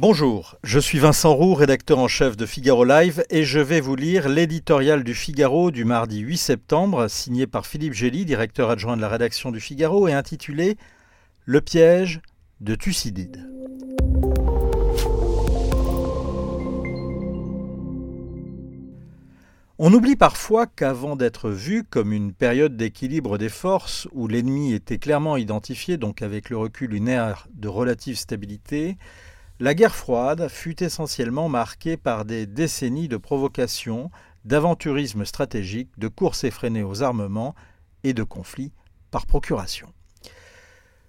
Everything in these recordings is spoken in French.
Bonjour, je suis Vincent Roux, rédacteur en chef de Figaro Live, et je vais vous lire l'éditorial du Figaro du mardi 8 septembre, signé par Philippe Gély, directeur adjoint de la rédaction du Figaro, et intitulé Le piège de Thucydide. On oublie parfois qu'avant d'être vu comme une période d'équilibre des forces où l'ennemi était clairement identifié, donc avec le recul une ère de relative stabilité, la guerre froide fut essentiellement marquée par des décennies de provocations, d'aventurisme stratégique, de courses effrénées aux armements et de conflits par procuration.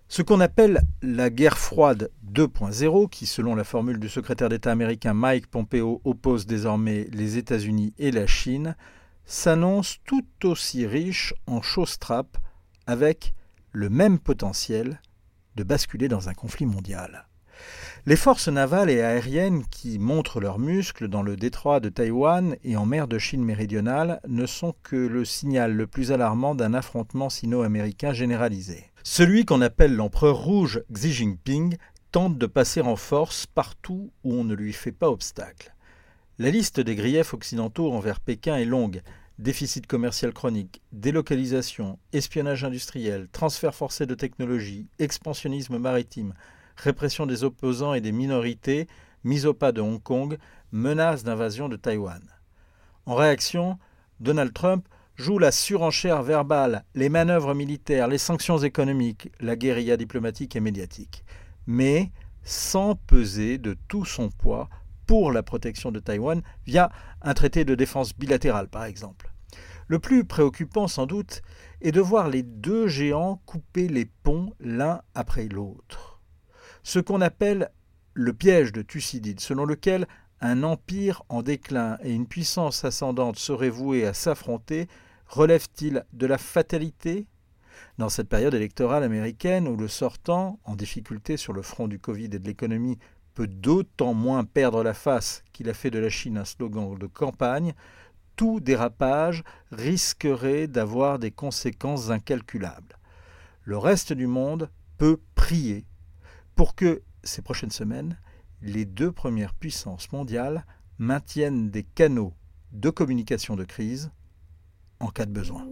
Ce qu'on appelle la guerre froide 2.0, qui selon la formule du secrétaire d'État américain Mike Pompeo oppose désormais les États-Unis et la Chine, s'annonce tout aussi riche en choses trappes avec le même potentiel de basculer dans un conflit mondial. Les forces navales et aériennes qui montrent leurs muscles dans le détroit de Taïwan et en mer de Chine méridionale ne sont que le signal le plus alarmant d'un affrontement sino-américain généralisé. Celui qu'on appelle l'empereur rouge Xi Jinping tente de passer en force partout où on ne lui fait pas obstacle. La liste des griefs occidentaux envers Pékin est longue. Déficit commercial chronique, délocalisation, espionnage industriel, transfert forcé de technologie, expansionnisme maritime, répression des opposants et des minorités, mise au pas de Hong Kong, menace d'invasion de Taïwan. En réaction, Donald Trump joue la surenchère verbale, les manœuvres militaires, les sanctions économiques, la guérilla diplomatique et médiatique, mais sans peser de tout son poids pour la protection de Taïwan via un traité de défense bilatéral par exemple. Le plus préoccupant sans doute est de voir les deux géants couper les ponts l'un après l'autre ce qu'on appelle le piège de Thucydide, selon lequel un empire en déclin et une puissance ascendante seraient voués à s'affronter, relève-t-il de la fatalité Dans cette période électorale américaine où le sortant, en difficulté sur le front du Covid et de l'économie, peut d'autant moins perdre la face qu'il a fait de la Chine un slogan de campagne, tout dérapage risquerait d'avoir des conséquences incalculables. Le reste du monde peut prier pour que, ces prochaines semaines, les deux premières puissances mondiales maintiennent des canaux de communication de crise en cas de besoin.